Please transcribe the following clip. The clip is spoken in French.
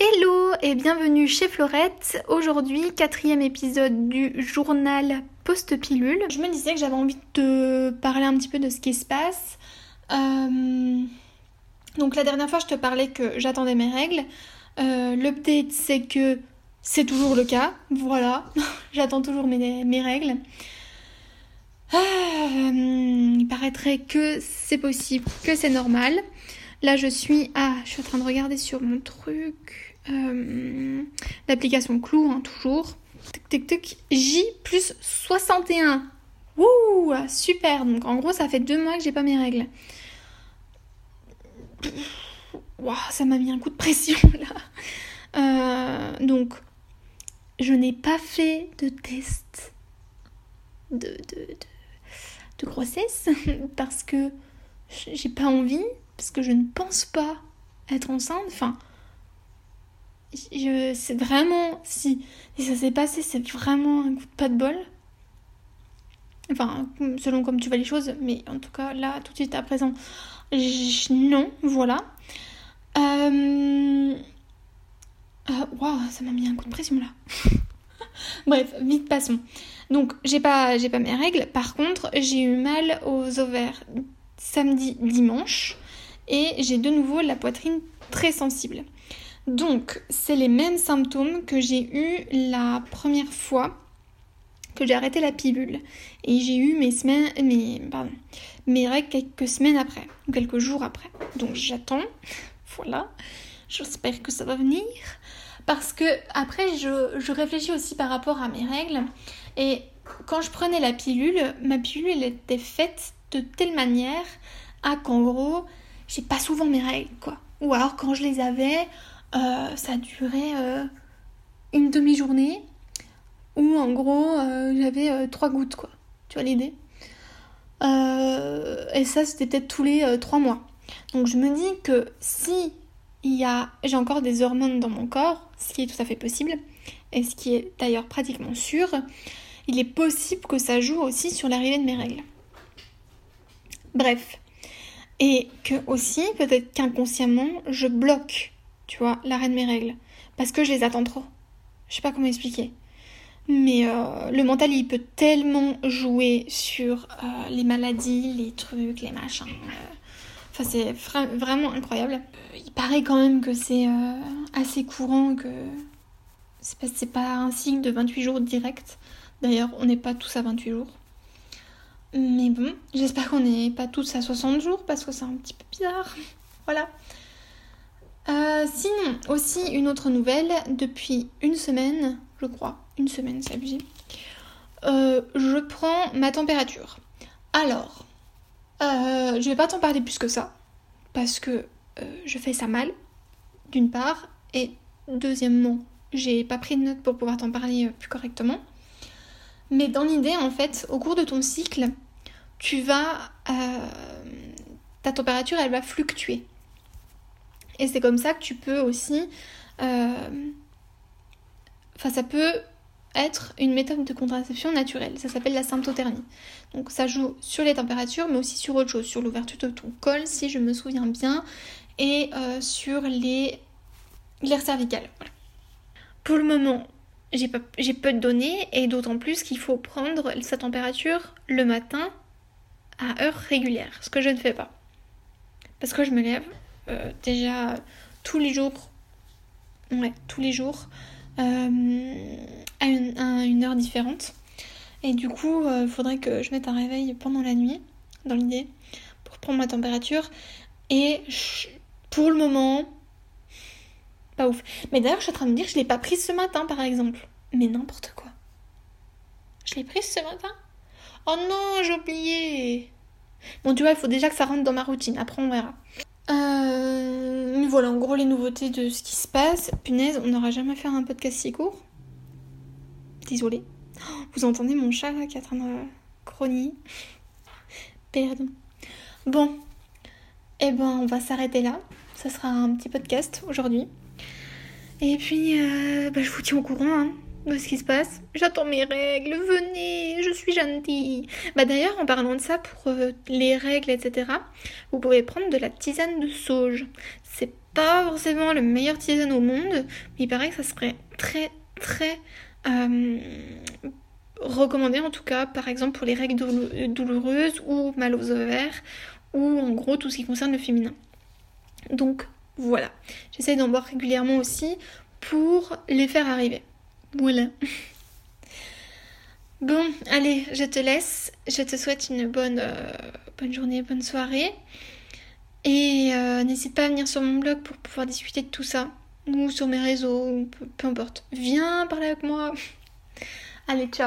Hello et bienvenue chez Florette. Aujourd'hui, quatrième épisode du journal post-pilule. Je me disais que j'avais envie de te parler un petit peu de ce qui se passe. Euh, Donc la dernière fois, je te parlais que j'attendais mes règles. Euh, L'update, c'est que c'est toujours le cas. Voilà, j'attends toujours mes, règles. Euh, il paraîtrait que c'est possible, que c'est normal. Là, je suis à. Je suis en train de regarder sur mon truc. Euh, L'application Clou, hein, toujours. Tic, tic, tic. J plus 61. Wouh Super Donc, en gros, ça fait deux mois que j'ai pas mes règles. Waouh, ça m'a mis un coup de pression là. Euh, donc, je n'ai pas fait de test de, de grossesse parce que j'ai pas envie, parce que je ne pense pas être enceinte. Enfin, je, c'est vraiment, si, ça s'est passé, c'est vraiment un coup de pas de bol. Enfin, selon comme tu vois les choses, mais en tout cas, là, tout de suite à présent, non, voilà. Euh... euh, Waouh, ça m'a mis un coup de pression là. Bref, vite passons. Donc, j'ai pas, j'ai pas mes règles. Par contre, j'ai eu mal aux ovaires samedi, dimanche. Et j'ai de nouveau la poitrine très sensible. Donc, c'est les mêmes symptômes que j'ai eu la première fois que j'ai arrêté la pilule. Et j'ai eu mes semaines, mes, mes règles quelques semaines après, ou quelques jours après. Donc, j'attends. Voilà. J'espère que ça va venir. Parce que après, je, je réfléchis aussi par rapport à mes règles. Et quand je prenais la pilule, ma pilule elle était faite de telle manière à qu'en gros, j'ai pas souvent mes règles, quoi. Ou alors quand je les avais, euh, ça durait euh, une demi-journée. Ou en gros, euh, j'avais trois gouttes, quoi. Tu vois l'idée? Et ça, c'était peut-être tous les trois mois. Donc je me dis que si y a, j'ai encore des hormones dans mon corps, ce qui est tout à fait possible, et ce qui est d'ailleurs pratiquement sûr, il est possible que ça joue aussi sur l'arrivée de mes règles. Bref. Et que aussi, peut-être qu'inconsciemment, je bloque, tu vois, l'arrêt de mes règles. Parce que je les attends trop. Je sais pas comment expliquer. Mais euh, le mental, il peut tellement jouer sur euh, les maladies, les trucs, les machins. euh. Enfin, c'est vra- vraiment incroyable. Il paraît quand même que c'est assez courant que c'est pas, pas un cycle de 28 jours direct. D'ailleurs, on n'est pas tous à 28 jours. Mais bon, j'espère qu'on n'est pas tous à 60 jours parce que c'est un petit peu bizarre. Voilà. Euh, sinon, aussi une autre nouvelle, depuis une semaine, je crois, une semaine, c'est abusé, euh, je prends ma température. Alors, euh, je vais pas t'en parler plus que ça, parce que euh, je fais ça mal, d'une part, et deuxièmement, j'ai pas pris de notes pour pouvoir t'en parler plus correctement. Mais dans l'idée, en fait, au cours de ton cycle, tu vas. ta température, elle va fluctuer. Et c'est comme ça que tu peux aussi. euh, Enfin, ça peut être une méthode de contraception naturelle. Ça s'appelle la symptothermie. Donc, ça joue sur les températures, mais aussi sur autre chose, sur l'ouverture de ton col, si je me souviens bien, et euh, sur les l'air cervical. Voilà. Pour le moment, j'ai peu de données et d'autant plus qu'il faut prendre sa température le matin à heure régulière, ce que je ne fais pas. Parce que je me lève euh, déjà tous les jours, ouais, tous les jours, euh, à, une, heure différente. Et du coup, il faudrait que je mette un réveil pendant la nuit, dans l'idée, pour prendre ma température. Et pour le moment, pas ouf. Mais d'ailleurs, je suis en train de me dire, je l'ai pas prise ce matin, par exemple. Mais n'importe quoi. Je l'ai prise ce matin? Oh non, j'ai oublié. Bon, tu vois, il faut déjà que ça rentre dans ma routine. Après, on verra. Euh, mais voilà, en gros, les nouveautés de ce qui se passe. Punaise, on n'aura jamais fait un podcast si court. Désolée. Oh, Vous entendez mon chat qui est en train de grogner. Pardon. Bon. Eh ben, on va s'arrêter là. Ça sera un petit podcast aujourd'hui. Et puis, euh, bah, je vous tiens au courant hein, de ce qui se passe. J'attends mes règles, venez, je suis gentille. Bah d'ailleurs, en parlant de ça, pour euh, les règles, etc., vous pouvez prendre de la tisane de sauge. C'est pas forcément le meilleur tisane au monde, mais il paraît que ça serait très très euh, recommandé en tout cas, par exemple pour les règles douloureuses ou mal aux ovaires ou en gros tout ce qui concerne le féminin. Donc voilà, j'essaye d'en boire régulièrement aussi pour les faire arriver. Voilà. Bon, allez, je te laisse. Je te souhaite une bonne, euh, bonne journée, bonne soirée. Et euh, n'hésite pas à venir sur mon blog pour pouvoir discuter de tout ça. Ou sur mes réseaux, peu importe. Viens parler avec moi. Allez, ciao